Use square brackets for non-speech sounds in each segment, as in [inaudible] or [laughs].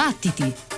Battiti!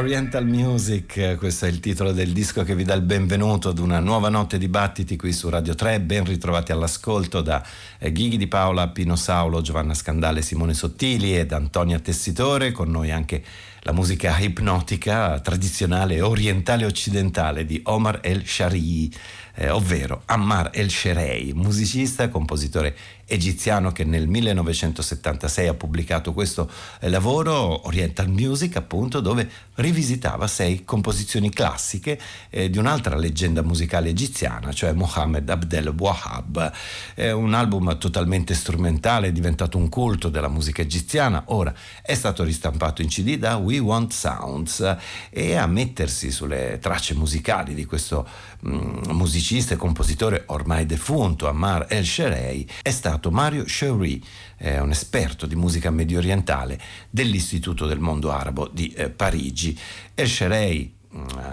Oriental Music, questo è il titolo del disco che vi dà il benvenuto ad una nuova notte di battiti qui su Radio 3, ben ritrovati all'ascolto da eh, Ghighi di Paola, Pino Saulo, Giovanna Scandale, Simone Sottili ed Antonia Tessitore, con noi anche la musica ipnotica tradizionale orientale occidentale di Omar el-Shari'i eh, ovvero Ammar el-Sherei, musicista e compositore egiziano che nel 1976 ha pubblicato questo eh, lavoro, Oriental Music, appunto, dove rivisitava sei composizioni classiche eh, di un'altra leggenda musicale egiziana, cioè Mohammed Abdel Wahab. È un album totalmente strumentale, è diventato un culto della musica egiziana, ora è stato ristampato in CD da We Want Sounds e a mettersi sulle tracce musicali di questo mm, musicista e compositore ormai defunto, Ammar El-Sherei, è stato Mario Choury, eh, un esperto di musica medio orientale dell'Istituto del Mondo Arabo di eh, Parigi. El Sherei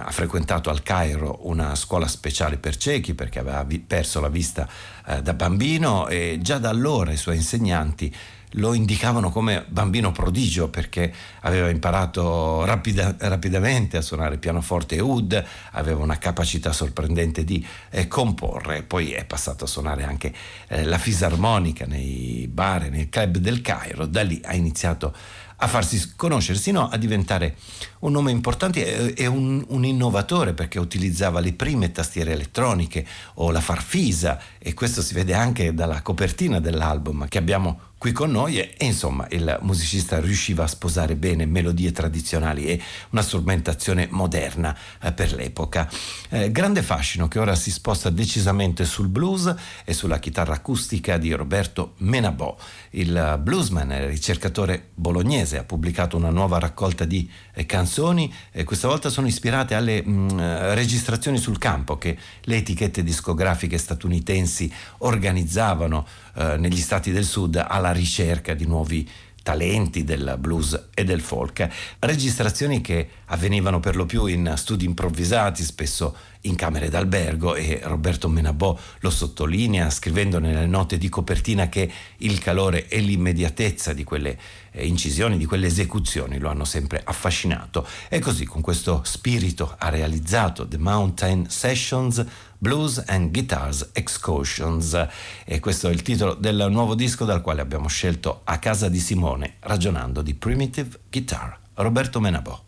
ha frequentato al Cairo una scuola speciale per ciechi perché aveva vi- perso la vista eh, da bambino e già da allora i suoi insegnanti lo indicavano come bambino prodigio perché aveva imparato rapida, rapidamente a suonare pianoforte e oud, aveva una capacità sorprendente di eh, comporre, poi è passato a suonare anche eh, la fisarmonica nei bar e nei club del Cairo, da lì ha iniziato a farsi conoscere, sino a diventare un nome importante e un, un, innovatore perché utilizzava le prime tastiere elettroniche o la farfisa e questo si vede anche dalla copertina dell'album che abbiamo qui con noi e, e, insomma il musicista riusciva a sposare bene melodie tradizionali e una strumentazione moderna eh, per l'epoca. Eh, grande fascino che ora si sposta decisamente sul blues e sulla chitarra acustica di Roberto Menabò. Il bluesman e ricercatore bolognese ha pubblicato una nuova raccolta di eh, canzoni questa volta sono ispirate alle mh, mm, registrazioni sul campo che le etichette discografiche statunitensi organizzavano eh, negli stati del sud alla ricerca di nuovi talenti del blues e del folk, registrazioni che avvenivano per lo più in studi improvvisati, spesso in camere d'albergo e Roberto Menabò lo sottolinea scrivendo nelle note di copertina che il calore e l'immediatezza di quelle eh, incisioni, di quelle esecuzioni lo hanno sempre affascinato e così con questo spirito ha realizzato The Mountain Sessions Blues and Guitars Excursions e questo è il titolo del nuovo disco dal quale abbiamo scelto A casa di Simone ragionando di Primitive Guitar. Roberto Menabò.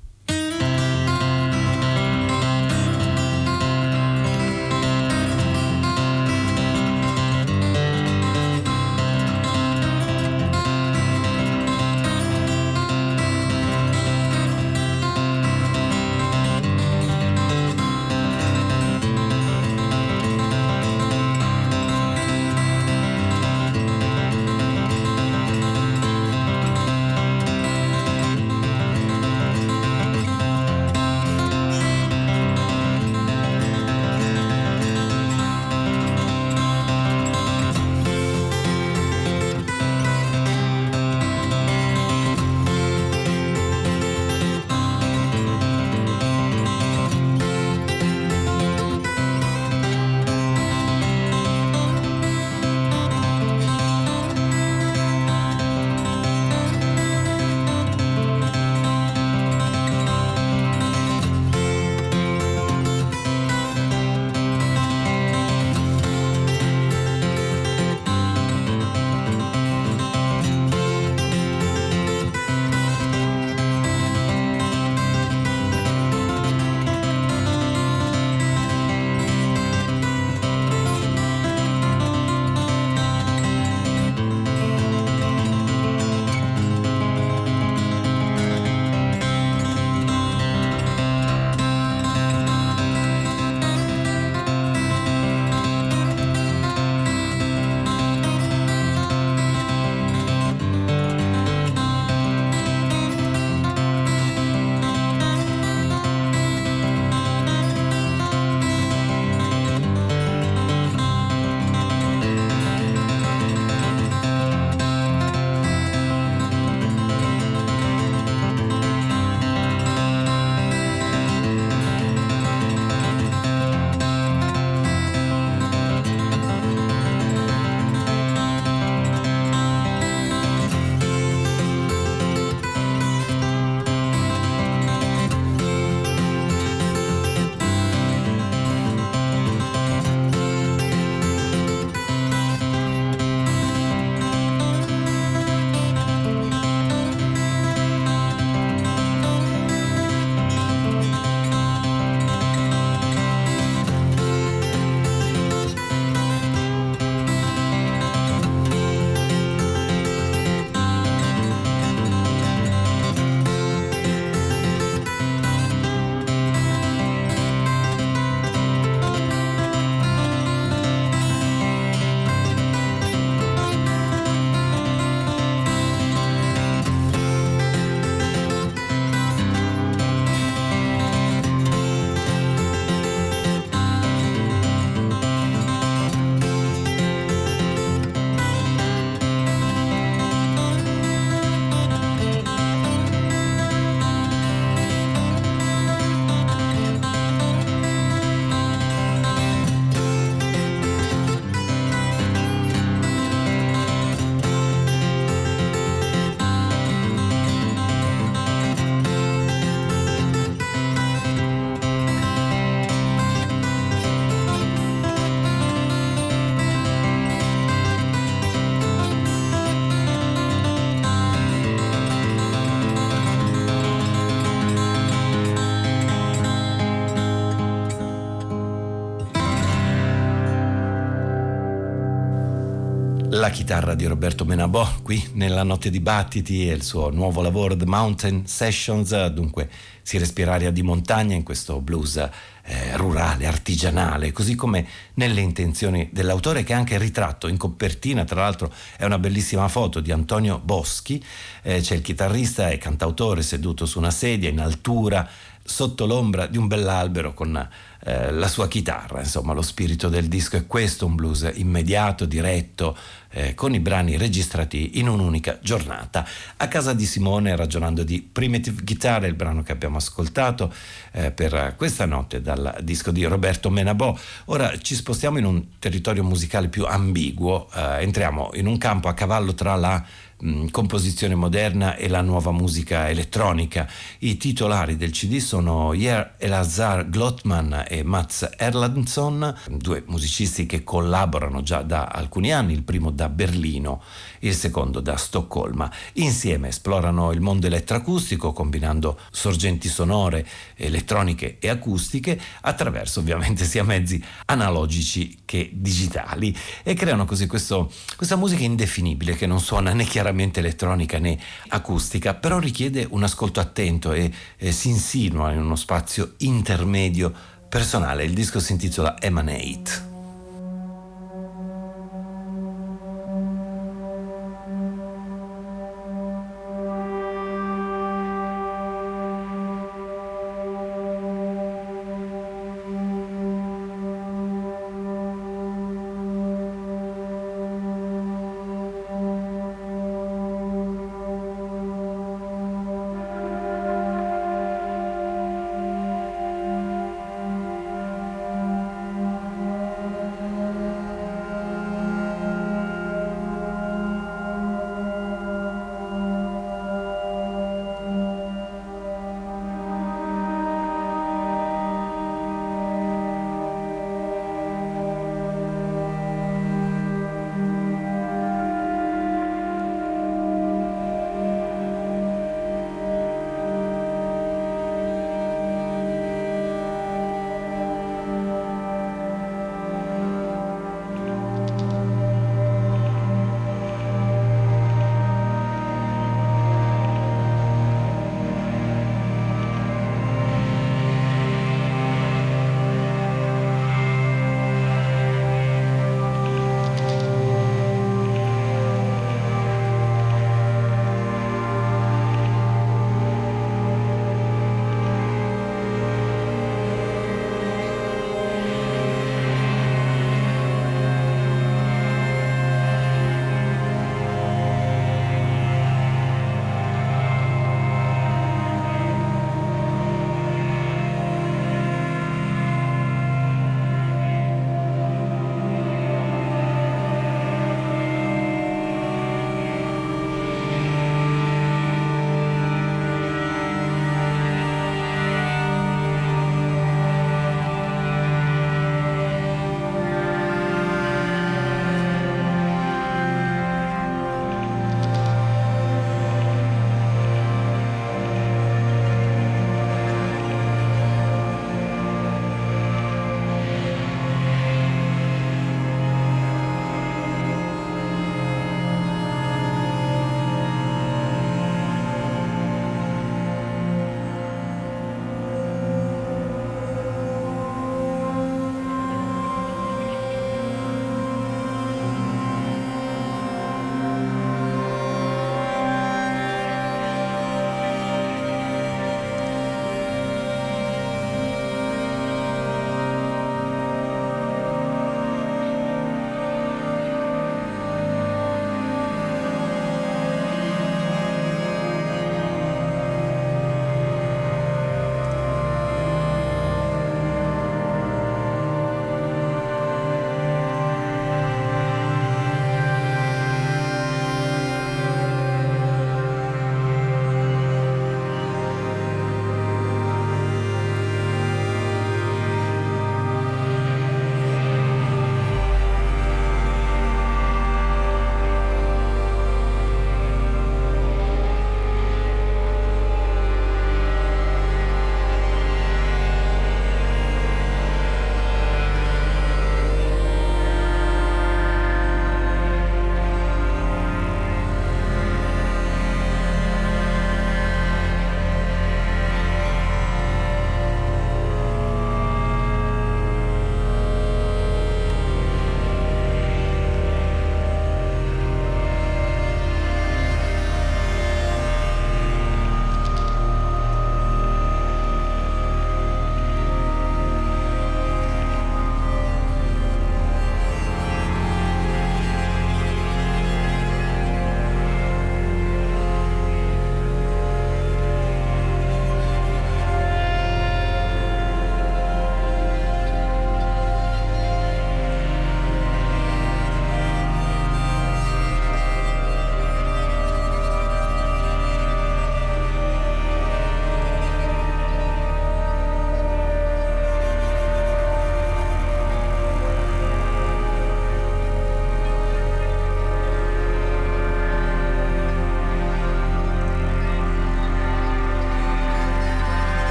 La chitarra di Roberto Menabò qui nella Notte di Battiti e il suo nuovo lavoro The Mountain Sessions, dunque si respira aria di montagna in questo blues eh, rurale, artigianale, così come nelle intenzioni dell'autore che ha anche ritratto in copertina, tra l'altro è una bellissima foto di Antonio Boschi, eh, c'è il chitarrista e cantautore seduto su una sedia in altura sotto l'ombra di un bell'albero con eh, la sua chitarra, insomma lo spirito del disco è questo, un blues immediato, diretto, eh, con i brani registrati in un'unica giornata. A casa di Simone, ragionando di Primitive Guitar, il brano che abbiamo ascoltato eh, per questa notte dal disco di Roberto Menabò. Ora ci spostiamo in un territorio musicale più ambiguo, eh, entriamo in un campo a cavallo tra la mh, composizione moderna e la nuova musica elettronica. I titolari del CD sono Yer Elazar Glotman e Mats Erlandsson, due musicisti che collaborano già da alcuni anni, il primo da Berlino, il secondo da Stoccolma. Insieme esplorano il mondo elettroacustico combinando sorgenti sonore, elettroniche e acustiche attraverso ovviamente sia mezzi analogici che digitali e creano così questo, questa musica indefinibile che non suona né chiaramente elettronica né acustica, però richiede un ascolto attento e, e si insinua in uno spazio intermedio personale. Il disco si intitola Emanate.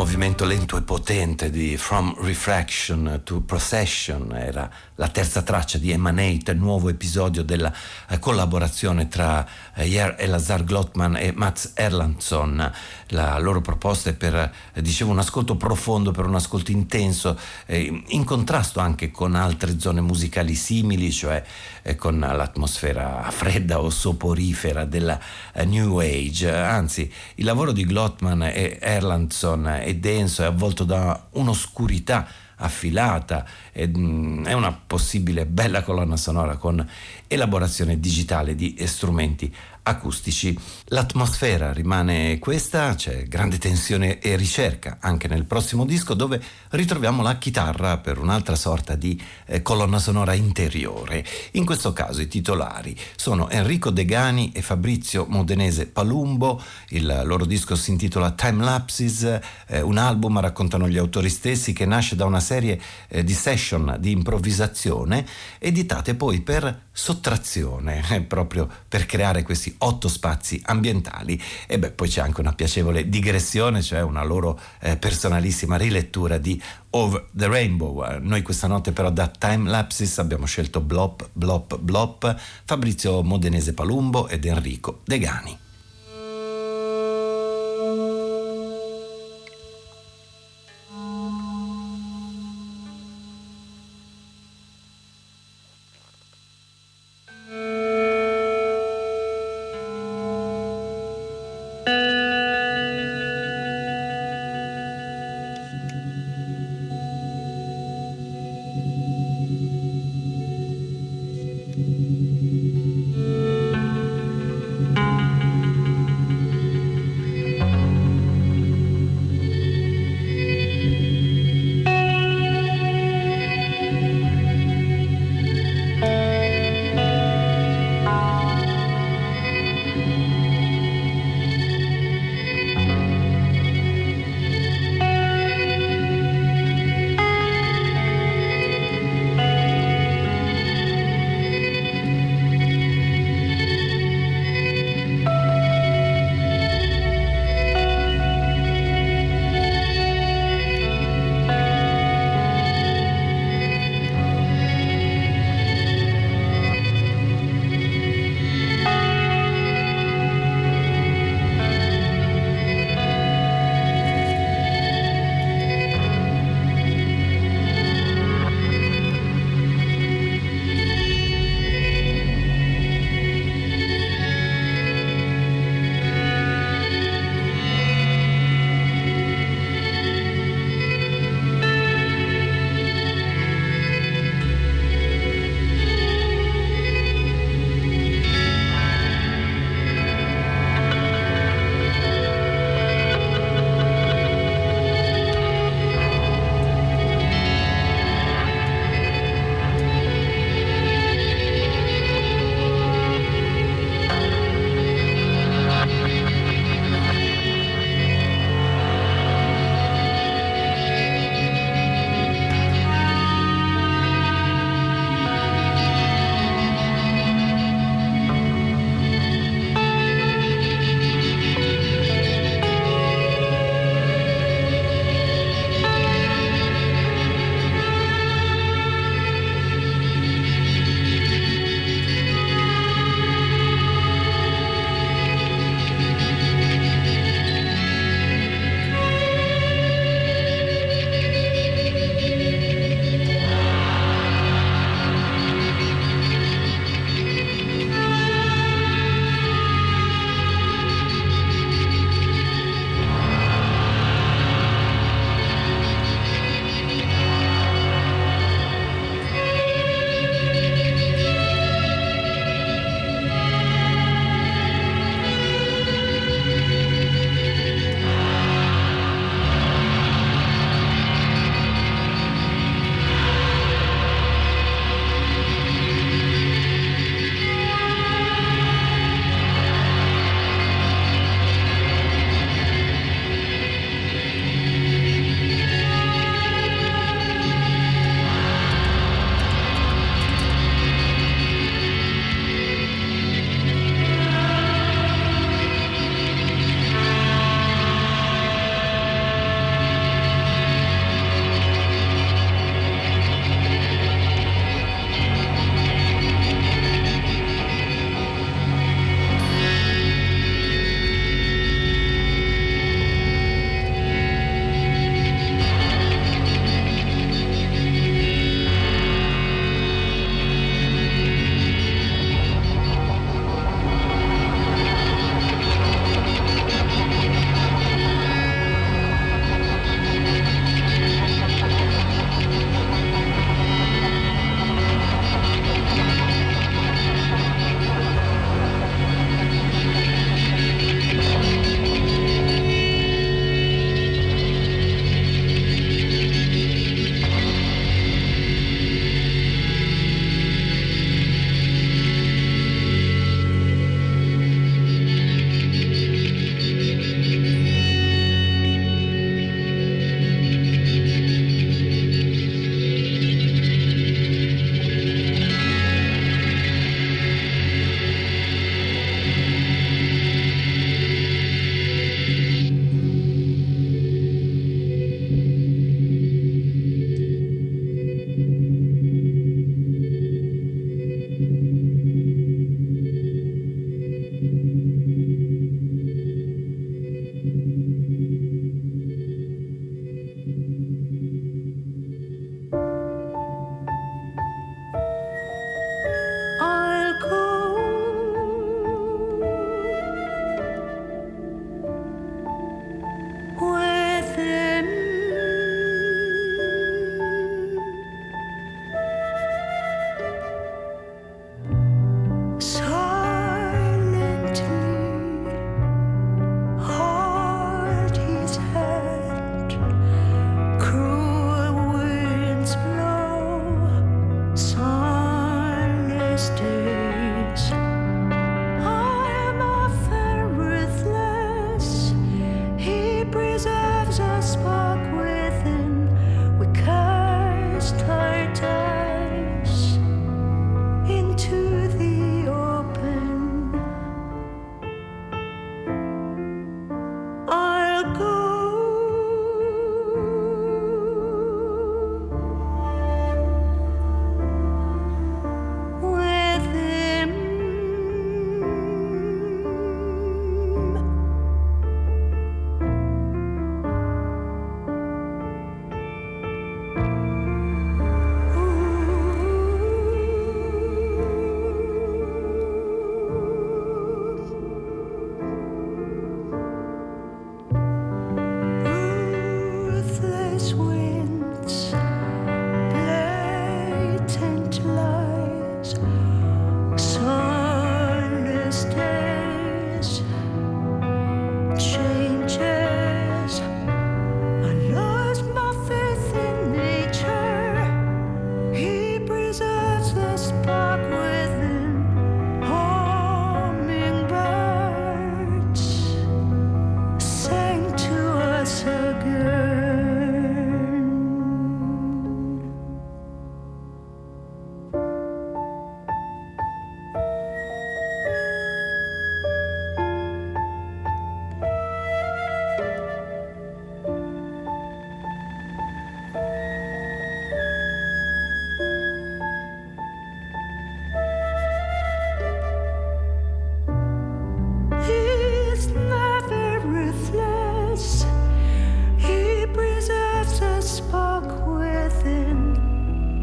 Movimento lento e potente di From Refraction to Procession era la terza traccia di Emanate, nuovo episodio della eh, collaborazione tra eh, Jair Elazar Glotman e Mats Erlandsson. La loro proposta è per, eh, dicevo, un ascolto profondo, per un ascolto intenso, eh, in contrasto anche con altre zone musicali simili, cioè eh, con l'atmosfera fredda o soporifera della eh, New Age. Anzi, il lavoro di Glotman e Erlandsson è denso, è avvolto da un'oscurità affilata, è, mm, è una possibile bella colonna sonora con elaborazione digitale di strumenti acustici. L'atmosfera rimane questa, c'è grande tensione e ricerca anche nel prossimo disco dove ritroviamo la chitarra per un'altra sorta di eh, colonna sonora interiore. In questo caso i titolari sono Enrico Degani e Fabrizio Modenese Palumbo, il loro disco si intitola Time Lapses, eh, un album, raccontano gli autori stessi, che nasce da una serie eh, di session di improvvisazione editate poi per sottrazione, [laughs] eh, proprio per creare questi otto spazi ambientali. E beh, poi c'è anche una piacevole digressione, cioè una loro eh, personalissima rilettura di Over the Rainbow. Noi questa notte però da Time Lapses abbiamo scelto Blop, Blop, Blop, Fabrizio Modenese Palumbo ed Enrico Degani.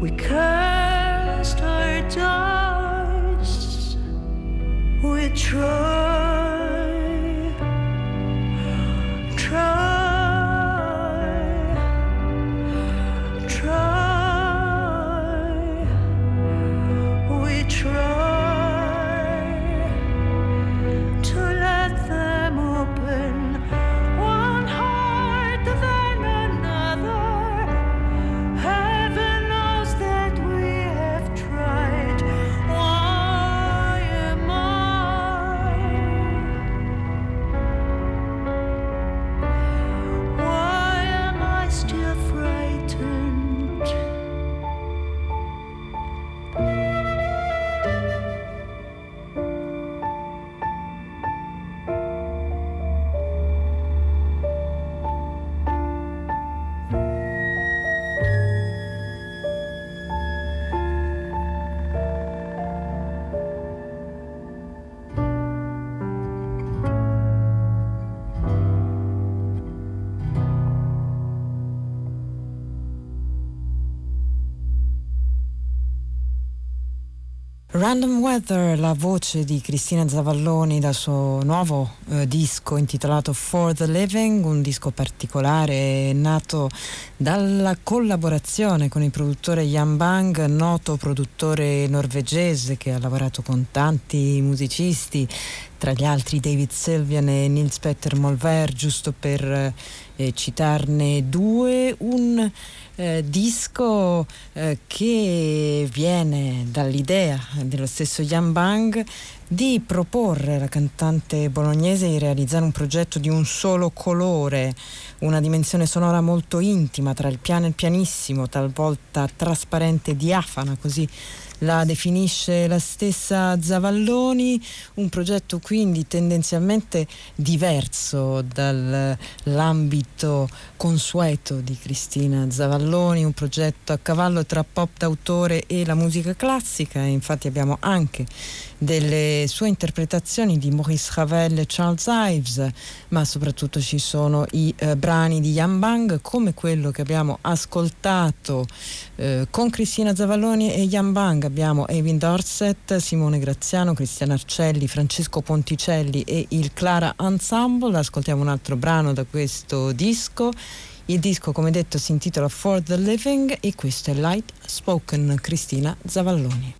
We cursed our doors. We tried. Random Weather, la voce di Cristina Zavalloni dal suo nuovo eh, disco intitolato For the Living, un disco particolare nato dalla collaborazione con il produttore Jan Bang, noto produttore norvegese che ha lavorato con tanti musicisti, tra gli altri David Sylvian e Nils Petter Molver, giusto per eh, citarne due. Un eh, disco eh, che viene dall'idea dello stesso Jan Bang di proporre alla cantante bolognese di realizzare un progetto di un solo colore, una dimensione sonora molto intima tra il piano e il pianissimo, talvolta trasparente e diafana, così la definisce la stessa Zavalloni, un progetto quindi tendenzialmente diverso dall'ambito consueto di Cristina Zavalloni, un progetto a cavallo tra pop d'autore e la musica classica, infatti abbiamo anche delle sue interpretazioni di Maurice Ravel e Charles Ives, ma soprattutto ci sono i eh, brani di Jan Bang come quello che abbiamo ascoltato eh, con Cristina Zavalloni e Jan Bang. Abbiamo Evin Dorset, Simone Graziano, Cristiano Arcelli, Francesco Ponticelli e il Clara Ensemble. Ascoltiamo un altro brano da questo disco. Il disco, come detto, si intitola For the Living e questo è Light Spoken Cristina Zavalloni.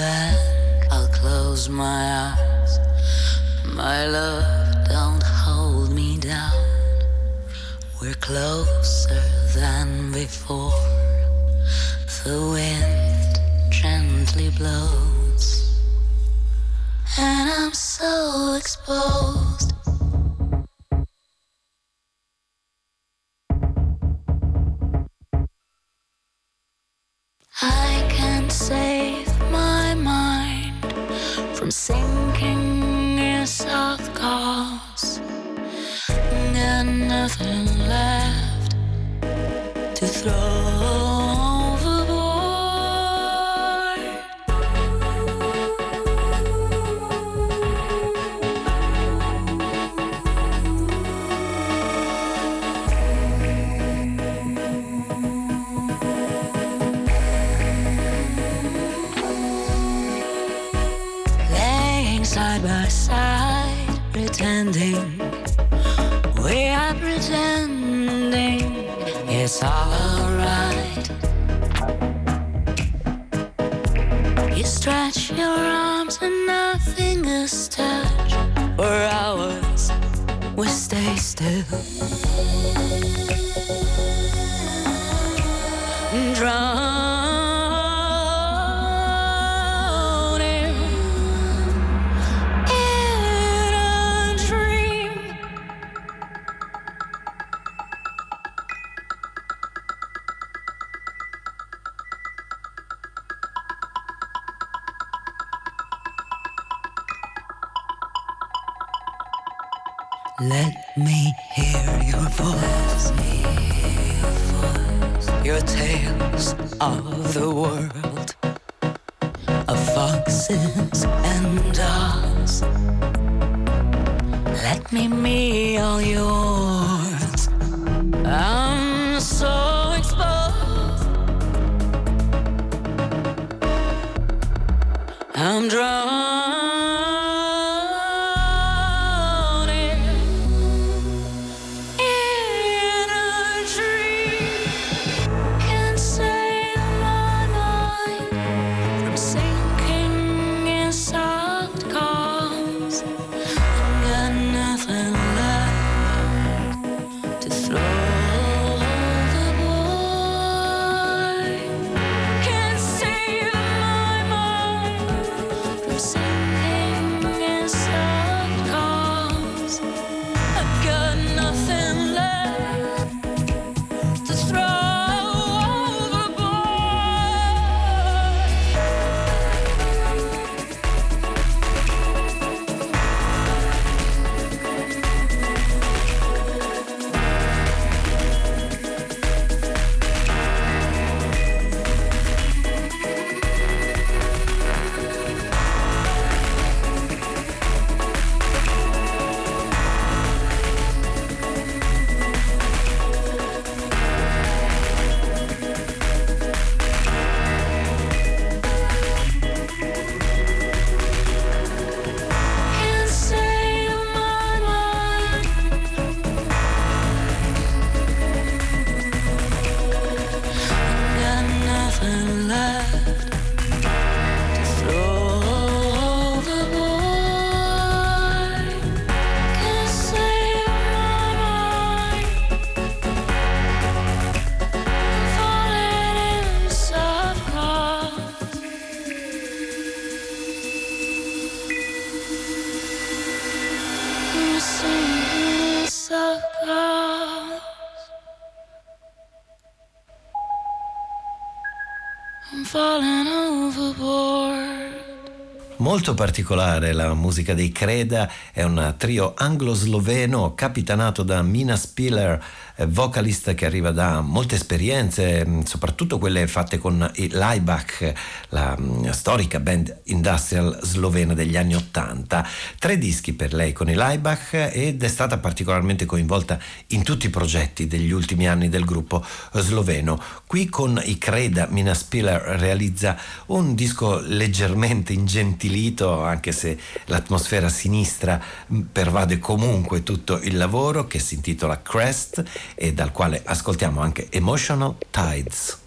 back, I'll close my eyes. My love, don't hold me down. We're closer than before. The wind gently blows, and I'm so exposed. 爱。Molto particolare la musica dei Creda, è un trio anglo-sloveno capitanato da Mina Spiller, eh, vocalista che arriva da molte esperienze, mh, soprattutto quelle fatte con Laibach, la mh, storica band industrial slovena degli anni Ottanta. Tre dischi per lei con Laibach ed è stata particolarmente coinvolta in tutti i progetti degli ultimi anni del gruppo sloveno. Qui con i Creda Mina Spiller realizza un disco leggermente ingentilito, anche se l'atmosfera sinistra mh, pervade comunque tutto il lavoro, che si intitola Crest e dal quale ascoltiamo anche Emotional Tides.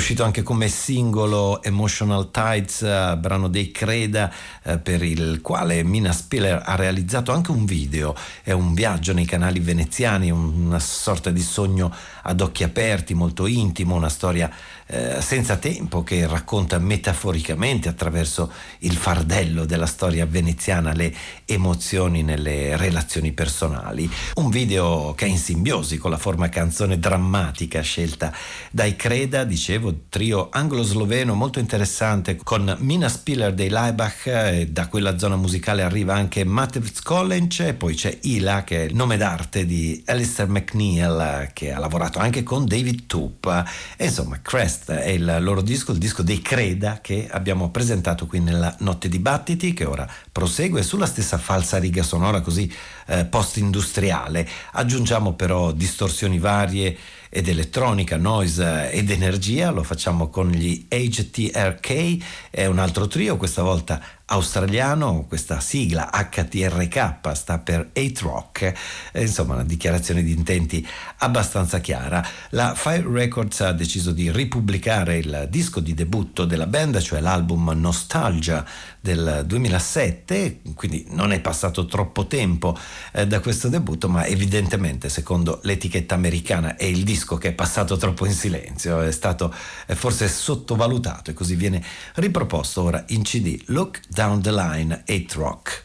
Uscito anche come singolo Emotional Tides, eh, brano dei Creda, eh, per il quale Mina Spiller ha realizzato anche un video. È un viaggio nei canali veneziani, una sorta di sogno ad occhi aperti, molto intimo, una storia eh, senza tempo che racconta metaforicamente attraverso il fardello della storia veneziana le emozioni nelle relazioni personali. Un video che è in simbiosi con la forma canzone drammatica scelta dai Creda, dicevo, trio anglo-sloveno molto interessante con Mina Spiller dei Laibach e da quella zona musicale arriva anche Matevz College e poi c'è Ila che è il nome d'arte di Alistair McNeil che ha lavorato anche con David Toop e insomma Crest Fest è il loro disco, il disco dei Creda che abbiamo presentato qui nella Notte Dibattiti che ora prosegue sulla stessa falsa riga sonora così eh, post-industriale. Aggiungiamo però distorsioni varie ed elettronica, noise ed energia, lo facciamo con gli HTRK, è un altro trio, questa volta australiano, questa sigla HTRK sta per 8 Rock, eh, insomma una dichiarazione di intenti abbastanza chiara. La Fire Records ha deciso di ripubblicare il disco di debutto della band, cioè l'album Nostalgia del 2007, quindi non è passato troppo tempo eh, da questo debutto, ma evidentemente secondo l'etichetta americana è il disco che è passato troppo in silenzio, è stato eh, forse sottovalutato e così viene riproposto ora in CD Look Down the Line 8 Rock.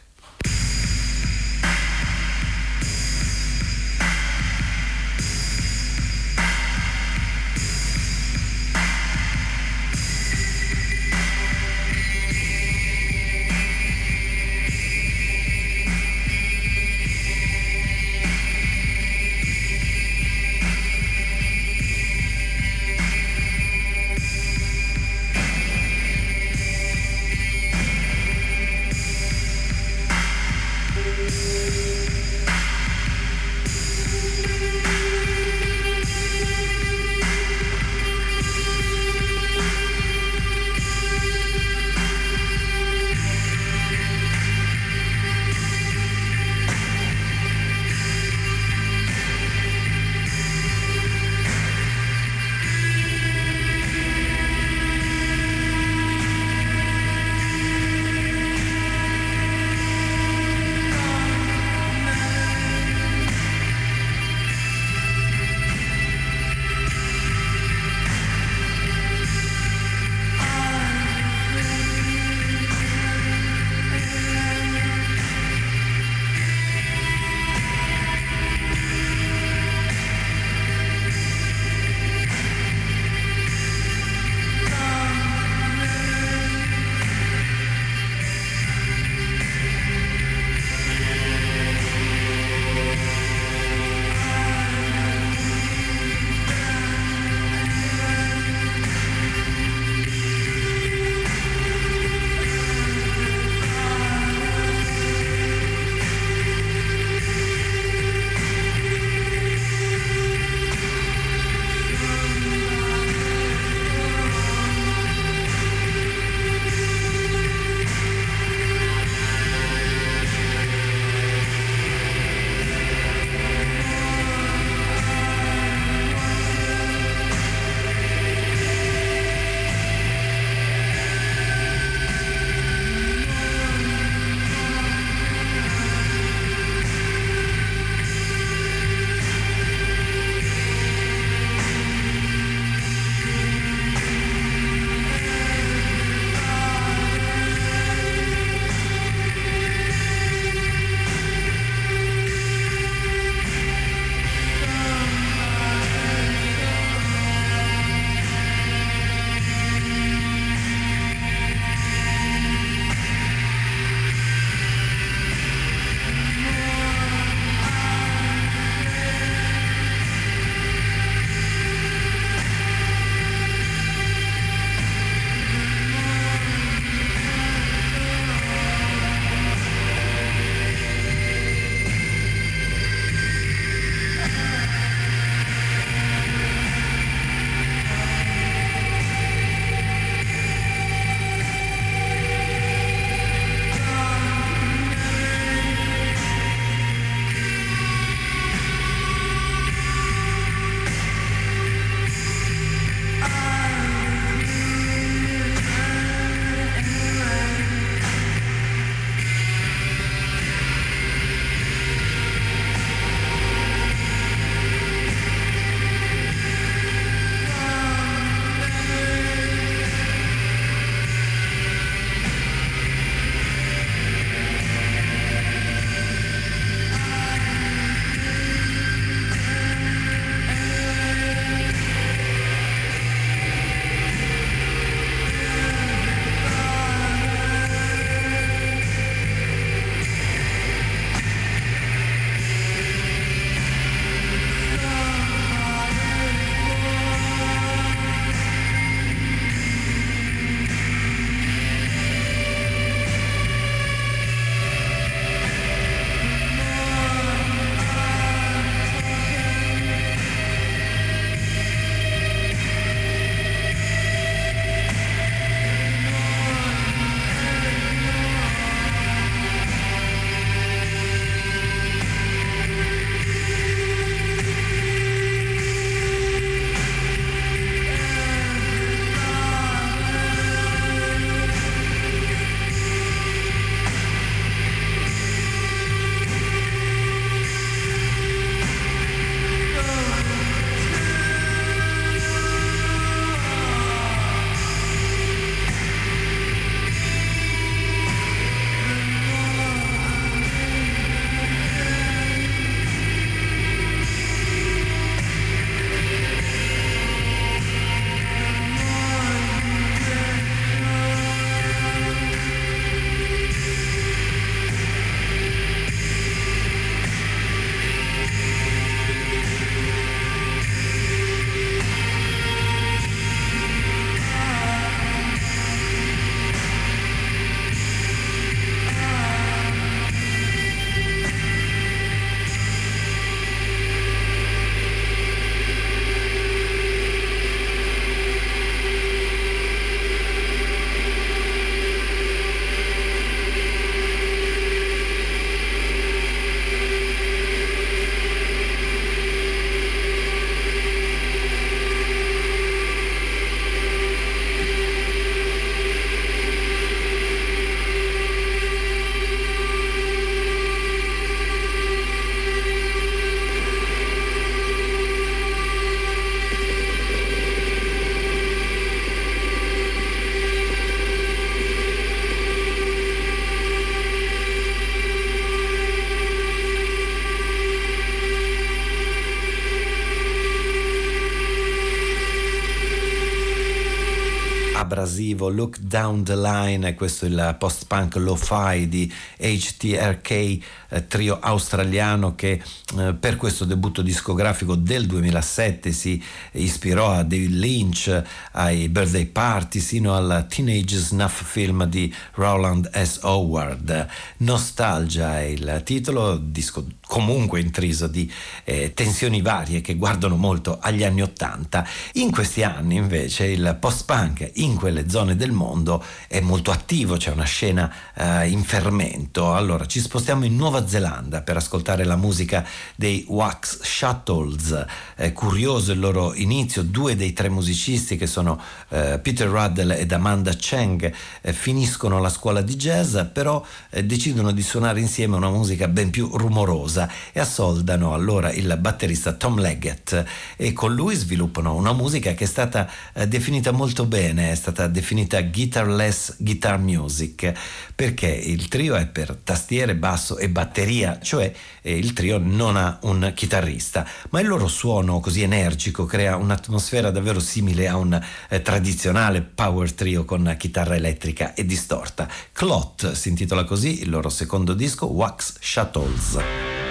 Invasivo Look Down the Line, questo è il post-punk lo-fi di HTRK, eh, trio australiano che eh, per questo debutto discografico del 2007 si ispirò a David Lynch, ai Birthday Party, sino al Teenage Snuff film di Roland S. Howard. Nostalgia è il titolo, disco comunque intriso di eh, tensioni varie che guardano molto agli anni Ottanta. In questi anni invece il post-punk in quelle zone del mondo è molto attivo, c'è una scena eh, in fermento. Allora ci spostiamo in Nuova Zelanda per ascoltare la musica dei Wax Shuttles. È curioso il loro inizio, due dei tre musicisti che sono eh, Peter Ruddell ed Amanda Cheng eh, finiscono la scuola di jazz, però eh, decidono di suonare insieme una musica ben più rumorosa e assoldano allora il batterista Tom Leggett e con lui sviluppano una musica che è stata eh, definita molto bene, è stata definita guitarless guitar music perché il trio è per tastiere, basso e batteria, cioè eh, il trio non ha un chitarrista, ma il loro suono così energico crea un'atmosfera davvero simile a un eh, tradizionale power trio con chitarra elettrica e distorta. Clot si intitola così il loro secondo disco Wax Shuttles.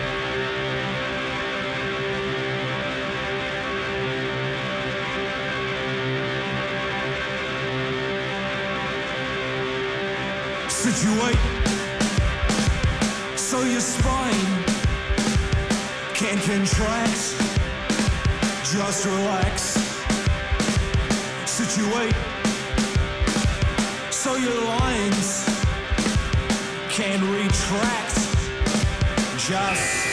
Contract. Just relax. Situate so your lines can retract. Just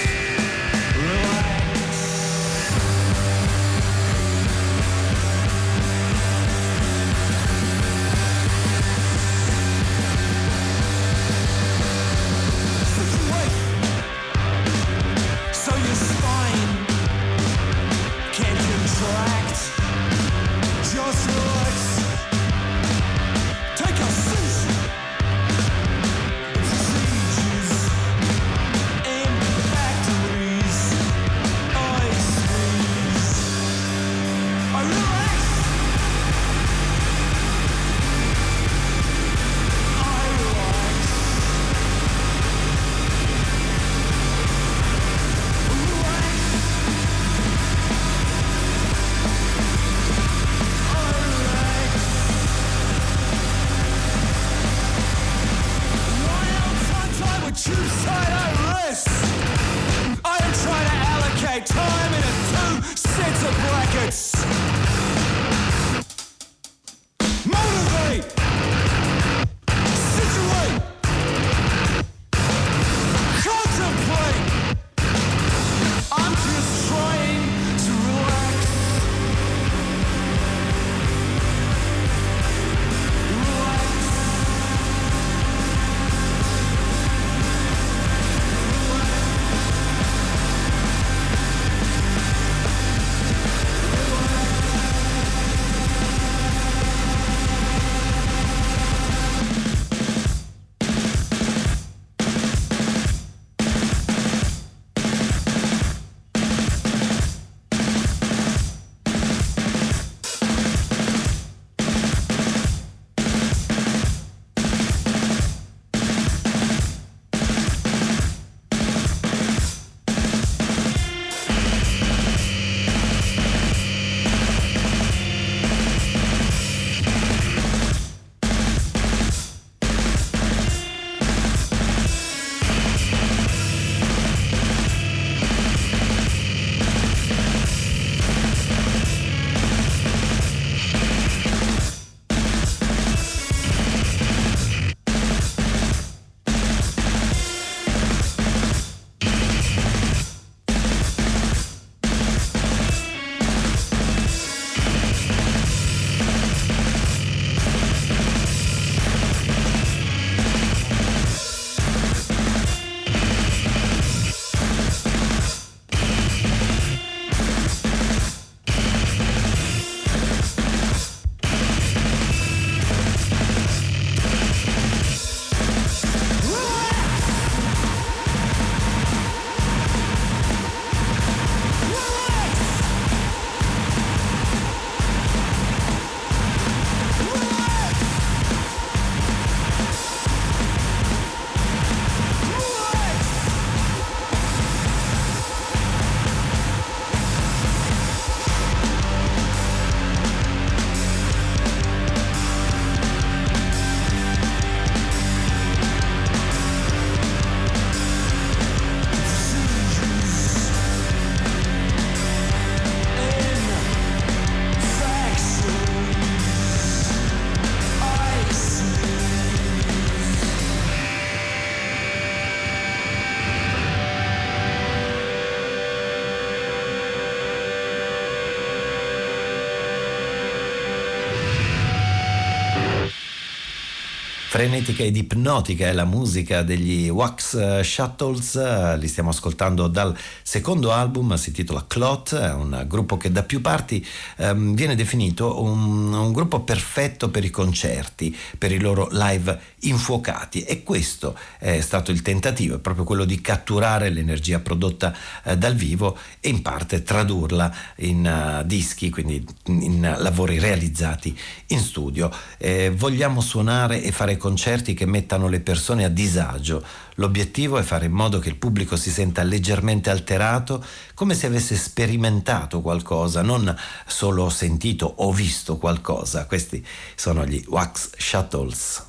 Frenetica ed ipnotica è la musica degli Wax eh, Shuttles, eh, li stiamo ascoltando dal secondo album, si intitola Clot, è un gruppo che da più parti ehm, viene definito un, un gruppo perfetto per i concerti, per i loro live infuocati e questo è stato il tentativo, è proprio quello di catturare l'energia prodotta eh, dal vivo e in parte tradurla in uh, dischi, quindi in lavori realizzati in studio. Eh, vogliamo suonare e fare concerti che mettano le persone a disagio. L'obiettivo è fare in modo che il pubblico si senta leggermente alterato, come se avesse sperimentato qualcosa, non solo sentito o visto qualcosa. Questi sono gli Wax Shuttles.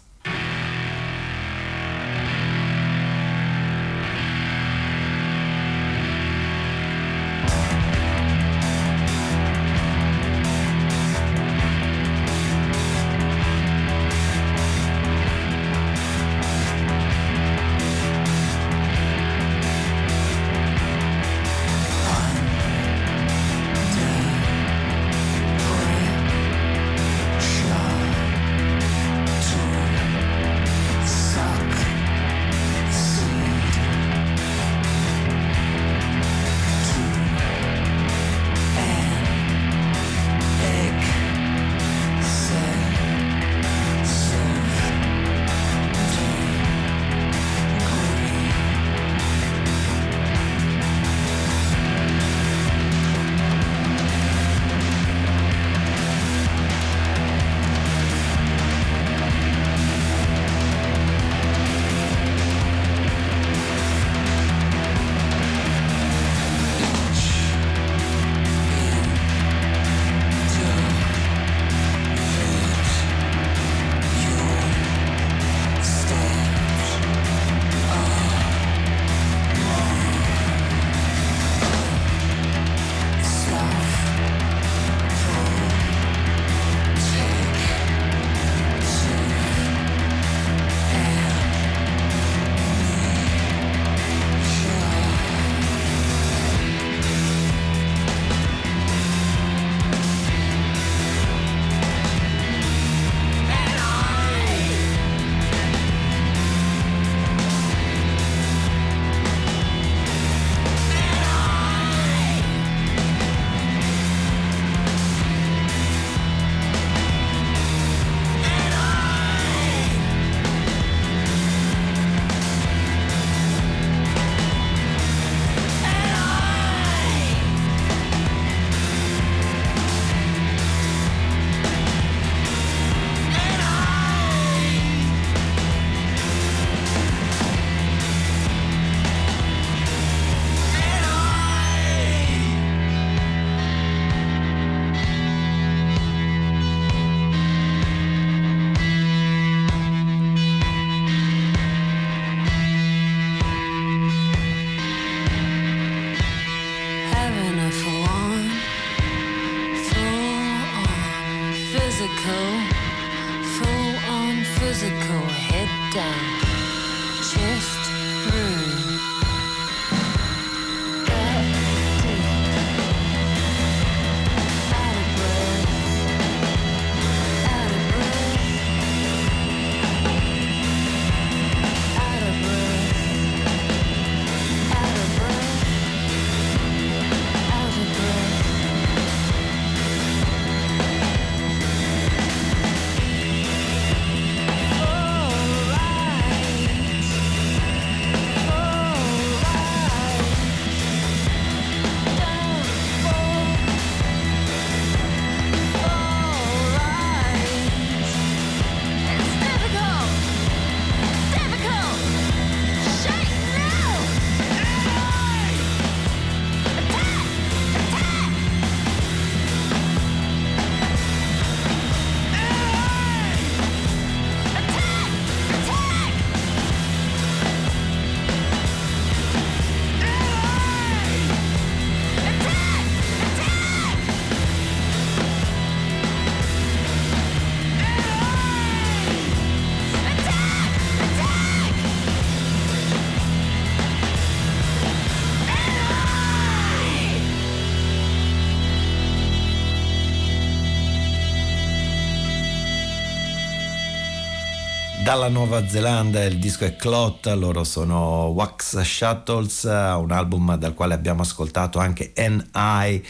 Dalla Nuova Zelanda, il disco è Clot, loro sono Wax Shuttles, un album dal quale abbiamo ascoltato anche N.I., eh,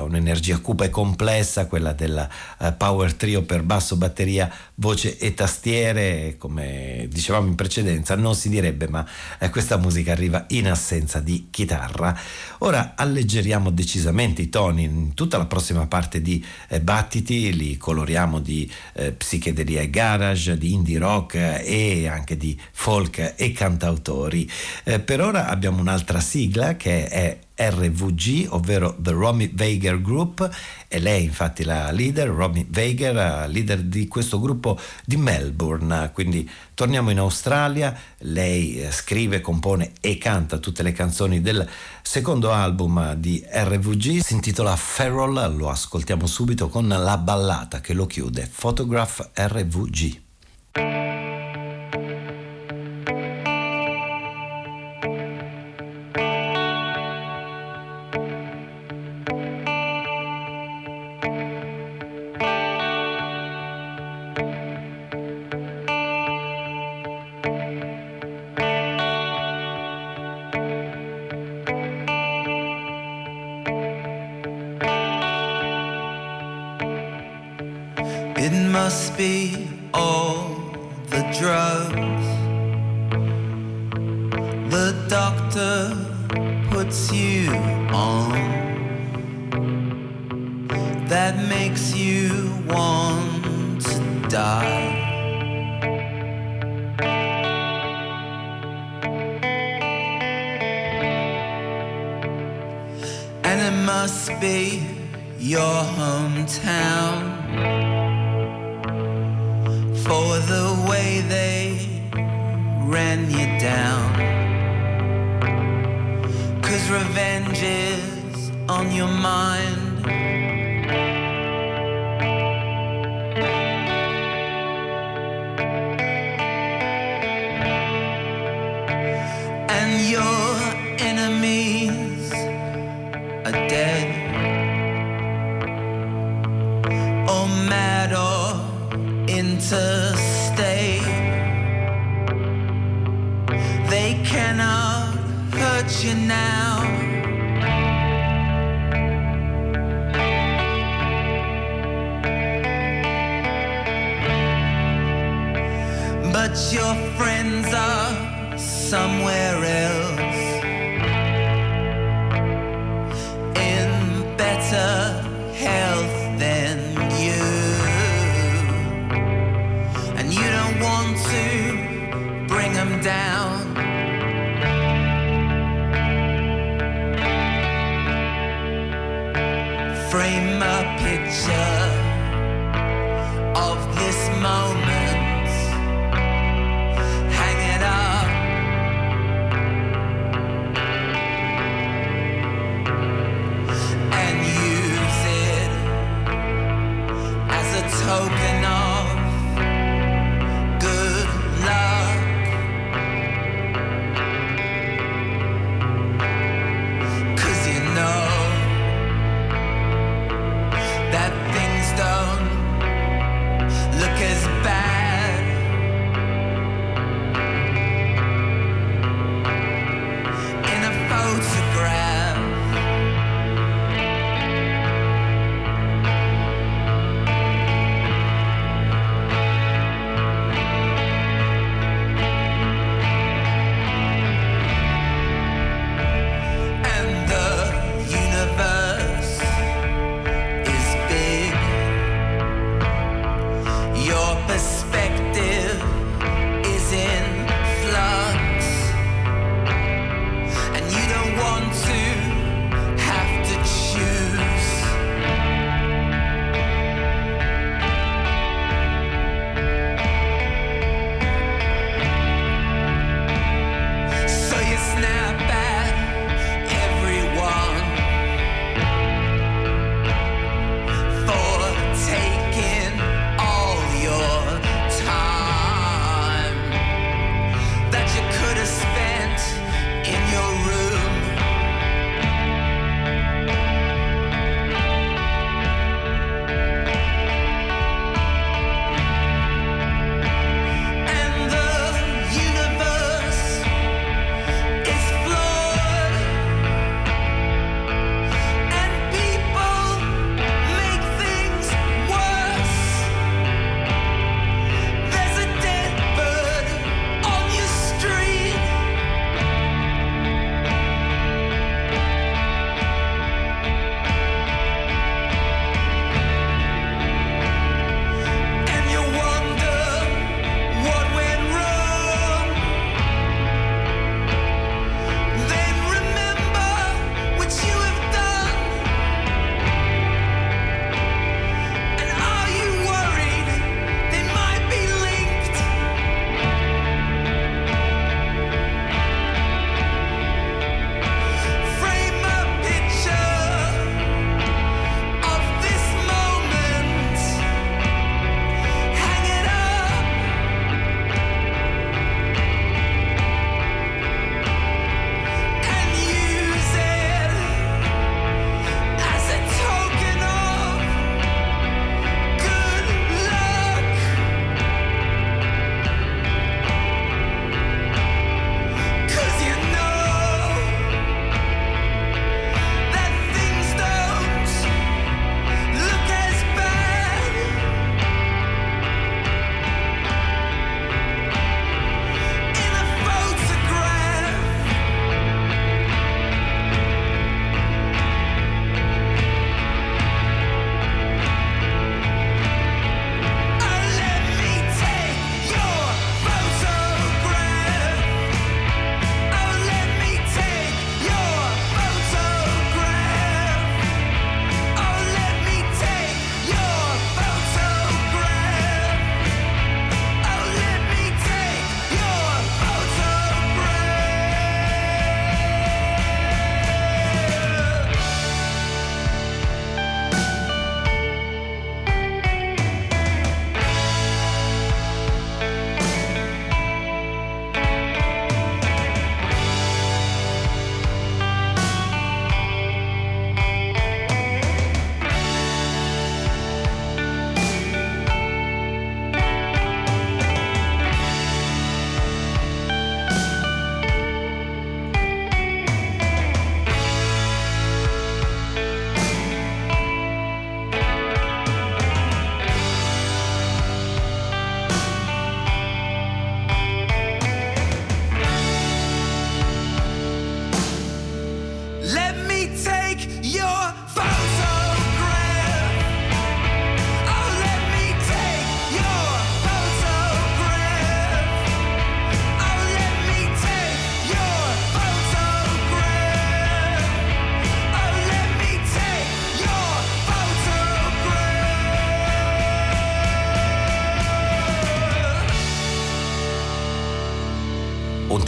un'energia cupa e complessa, quella del eh, power trio per basso, batteria, voce e tastiere, come dicevamo in precedenza, non si direbbe, ma eh, questa musica arriva in assenza di chitarra. Ora alleggeriamo decisamente i toni in tutta la prossima parte di Battiti, li coloriamo di psichedelia e garage, di indie rock e anche di folk e cantautori. per ora abbiamo un'altra sigla che è RVG, ovvero The Romy Veiger Group, e lei infatti la leader, Romy Veiger, leader di questo gruppo di Melbourne. Quindi torniamo in Australia, lei scrive, compone e canta tutte le canzoni del secondo album di RVG, si intitola Feral, lo ascoltiamo subito con la ballata che lo chiude, Photograph RVG. On that makes you want to die. And it must be your hometown for the way they ran you down revenge is on your mind.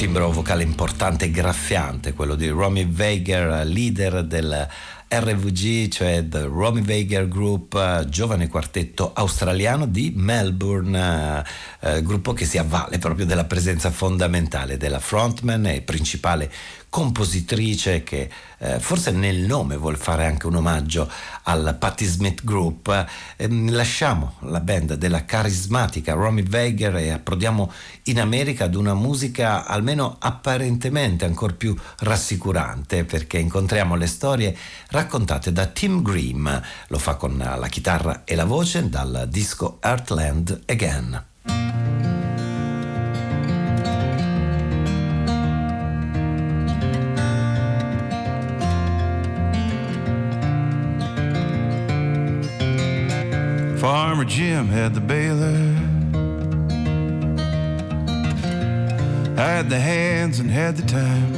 Timbro vocale importante e graffiante, quello di Romy Weiger, leader del RVG, cioè The Romy Weiger Group, eh, giovane quartetto australiano di Melbourne, eh, eh, gruppo che si avvale proprio della presenza fondamentale della frontman e principale compositrice che eh, forse nel nome vuol fare anche un omaggio al Patti Smith Group. Ehm, lasciamo la band della carismatica Romy Weiger e approdiamo in America ad una musica almeno apparentemente ancora più rassicurante perché incontriamo le storie raccontate da Tim Grimm, lo fa con la chitarra e la voce dal disco Earthland Again. Farmer Jim had the baler. Had the hands and had the time.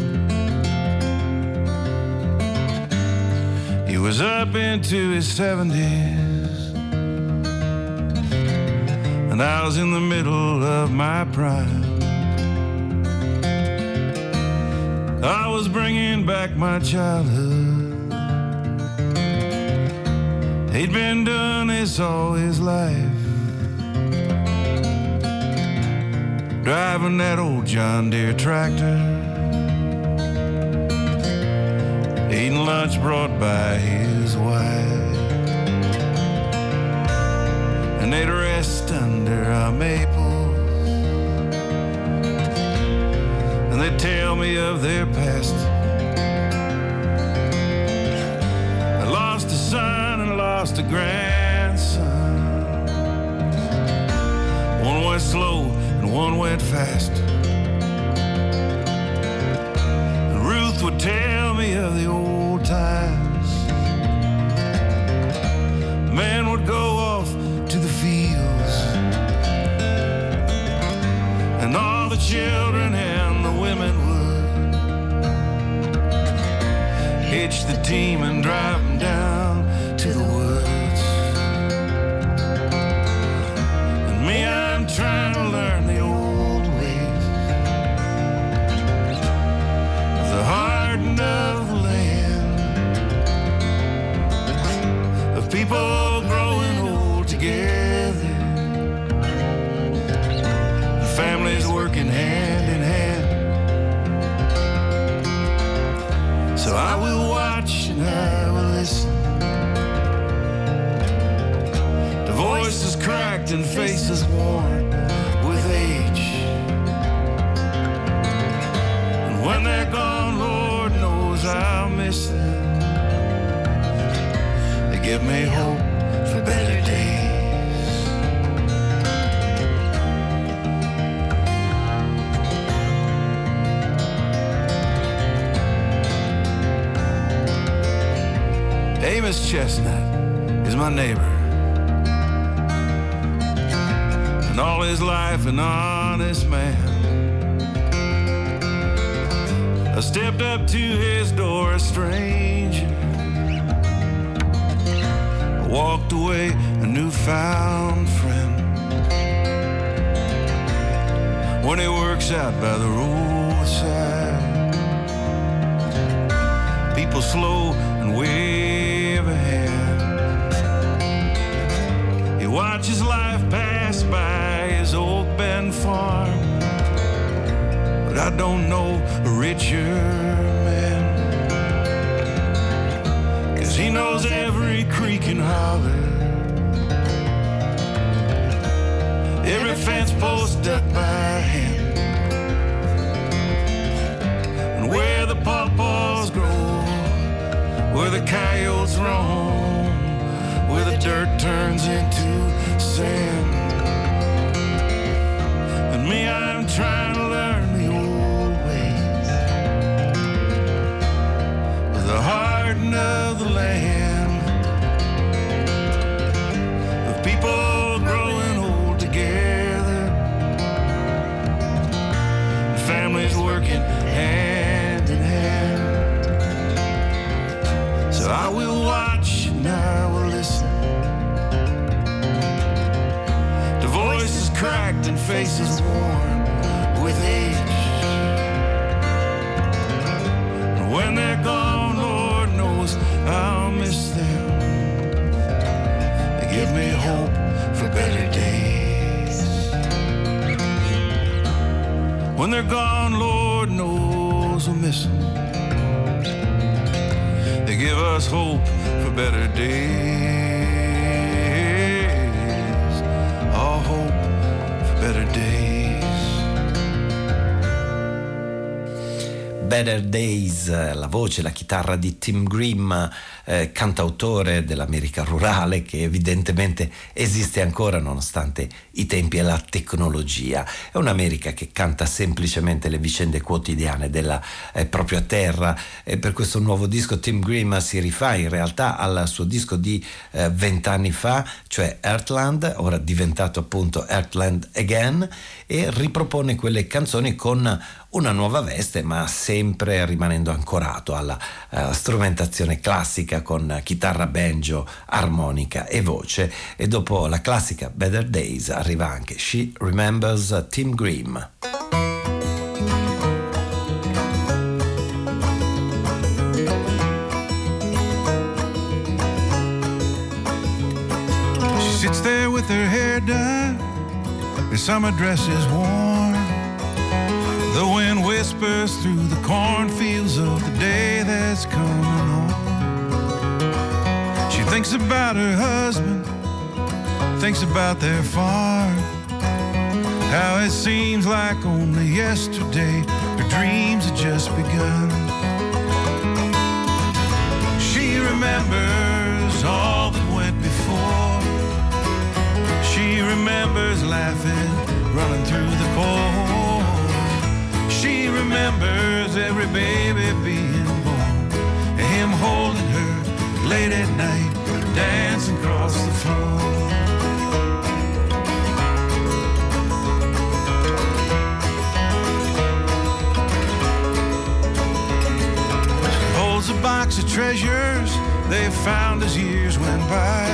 He was up into his 70s. And I was in the middle of my prime. I was bringing back my childhood. He'd been doing this all his life. Driving that old John Deere tractor. Eating lunch brought by his wife. And they'd rest under our maples. And they'd tell me of their past. I lost a son and lost a grandson. One went slow and one went fast. And Ruth would tell me of the old times. Man children and the women would hitch the team and drive cracked and faces worn with age. And when they're gone, Lord knows I'll miss them. They give me hope for better days. Amos Chestnut is my neighbor. His life an honest man. I stepped up to his door a stranger. I walked away a newfound friend. When he works out by the roadside. People slow and wave a hand. He watches life But I don't know a richer man. Cause he knows every creek and holler. Every fence post up by hand. And where the pawpaws grow where the coyotes roam, where the dirt turns into sand. And me, I'm trying harden of the land, of people growing old together, families working hand in hand. So I will watch and I will listen. The voices cracked and faces worn with age. When they're gone, me hope for better days. When they're gone, Lord knows we'll miss them. They give us hope for better days. All hope for better days. Better Days, la voce, la chitarra di Tim Grimm, eh, cantautore dell'America rurale che evidentemente esiste ancora nonostante i tempi e la tecnologia. È un'America che canta semplicemente le vicende quotidiane della eh, propria terra e per questo nuovo disco Tim Grimm si rifà in realtà al suo disco di eh, vent'anni fa, cioè Earthland, ora diventato appunto Earthland Again e ripropone quelle canzoni con una nuova veste, ma sempre rimanendo ancorato alla eh, strumentazione classica con chitarra, banjo, armonica e voce. E dopo la classica Better Days arriva anche She Remembers Tim Grimm. Sits there with her hair done, her summer dress is worn. Whispers through the cornfields of the day that's coming on. She thinks about her husband, thinks about their farm. How it seems like only yesterday her dreams had just begun. She remembers all that went before. She remembers laughing, running through the cold. Remembers every baby being born, him holding her late at night, dancing across the floor. holds a box of treasures they found as years went by.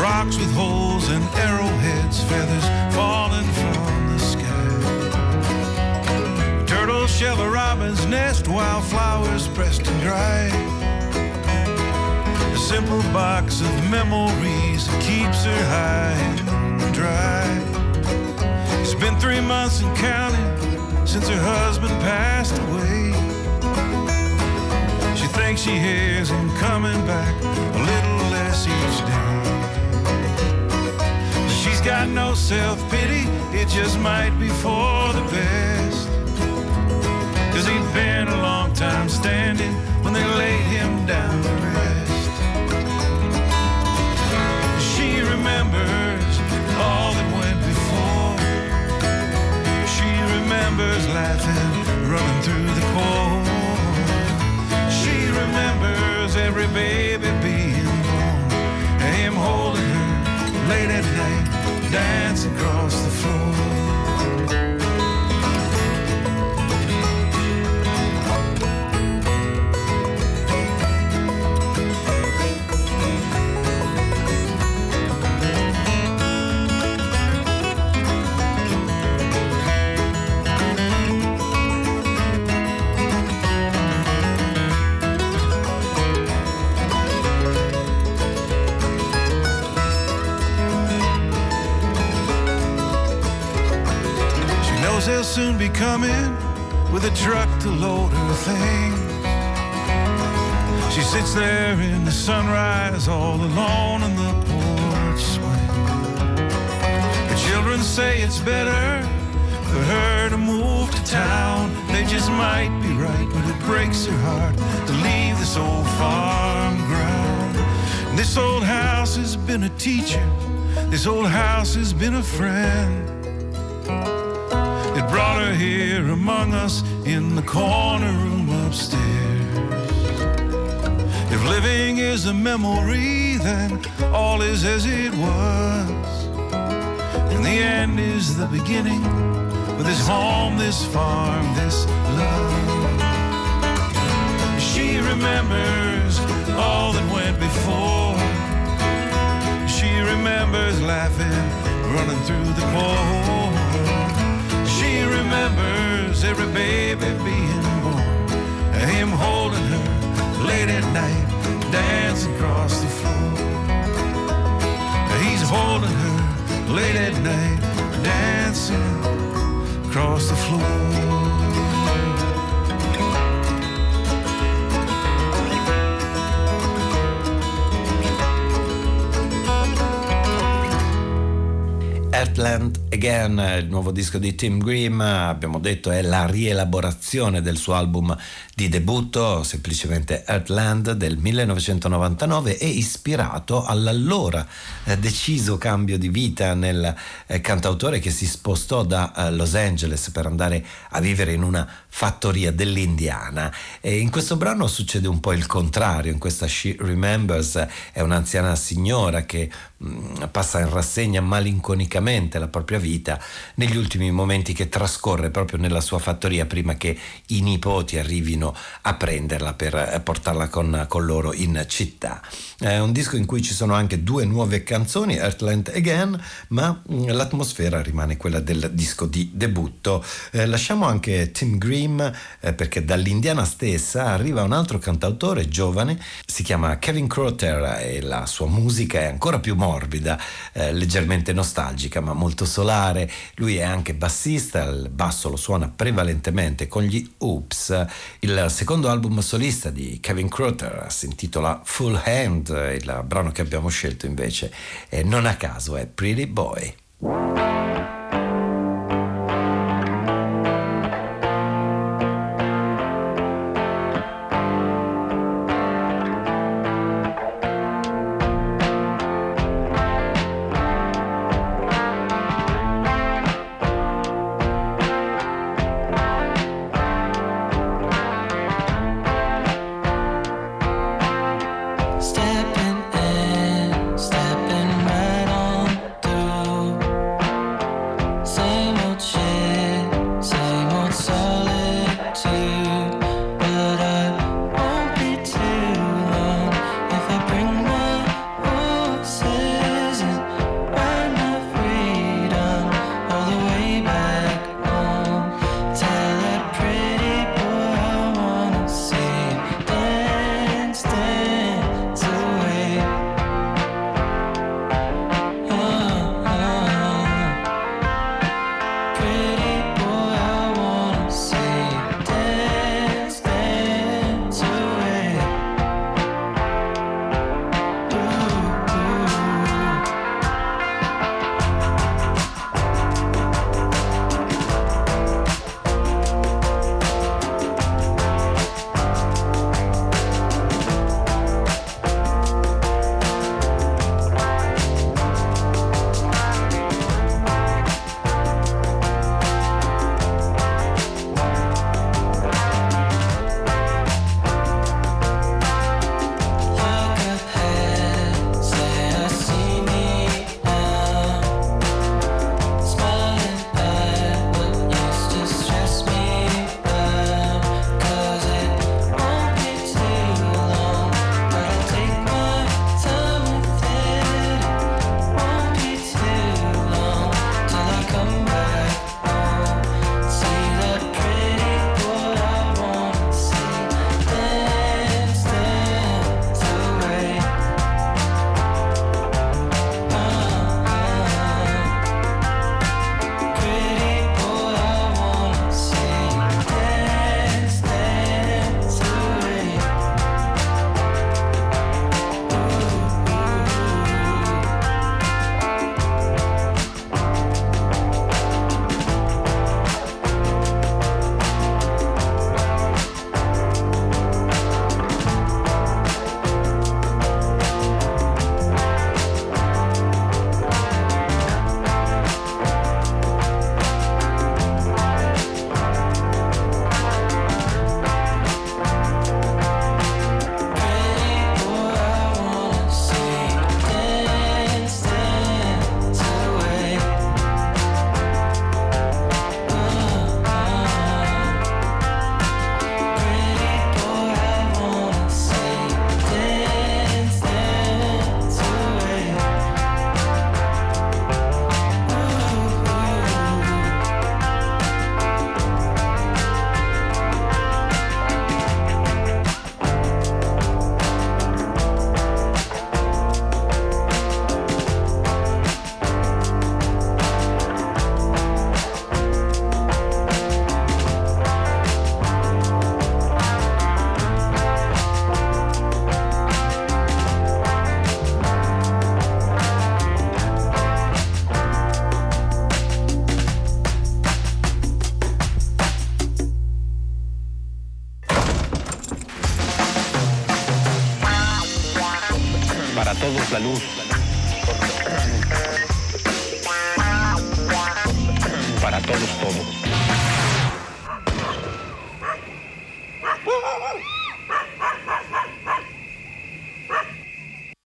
Rocks with holes and arrowheads, feathers falling shell a robin's nest, wildflowers pressed and dry. A simple box of memories that keeps her high and dry. It's been three months and counting since her husband passed away. She thinks she hears him coming back a little less each day. She's got no self pity, it just might be for the best. Been a long time standing when they laid him down to rest. She remembers all that went before. She remembers laughing, running through the cold. She remembers every baby being born, him holding her late at night, dancing across the floor. Soon be coming with a truck to load her things. She sits there in the sunrise all alone in the porch swing. The children say it's better for her to move to town. They just might be right, but it breaks her heart to leave this old farm ground. This old house has been a teacher. This old house has been a friend. It here among us in the corner room upstairs. If living is a memory, then all is as it was. And the end is the beginning with this home, this farm, this love. She remembers all that went before. She remembers laughing, running through the cold remembers every baby being born. Him holding her late at night, dancing across the floor. He's holding her late at night, dancing across the floor. Land Again, il nuovo disco di Tim Grimm, abbiamo detto è la rielaborazione del suo album di debutto, semplicemente Earthland del 1999 e ispirato all'allora eh, deciso cambio di vita nel eh, cantautore che si spostò da eh, Los Angeles per andare a vivere in una fattoria dell'Indiana. E in questo brano succede un po' il contrario, in questa She Remembers è un'anziana signora che mh, passa in rassegna malinconicamente la propria vita negli ultimi momenti che trascorre proprio nella sua fattoria prima che i nipoti arrivino a prenderla per eh, portarla con, con loro in città. È un disco in cui ci sono anche due nuove canzoni, Earthland Again, ma mh, l'atmosfera rimane quella del disco di debutto. Eh, lasciamo anche Tim Grimm eh, perché dall'Indiana stessa arriva un altro cantautore giovane, si chiama Kevin Crotter e la sua musica è ancora più morbida, eh, leggermente nostalgica ma molto solare. Lui è anche bassista, il basso lo suona prevalentemente con gli Oops. Il secondo album solista di Kevin Crotter si intitola Full Hand, il brano che abbiamo scelto invece non a caso è Pretty Boy.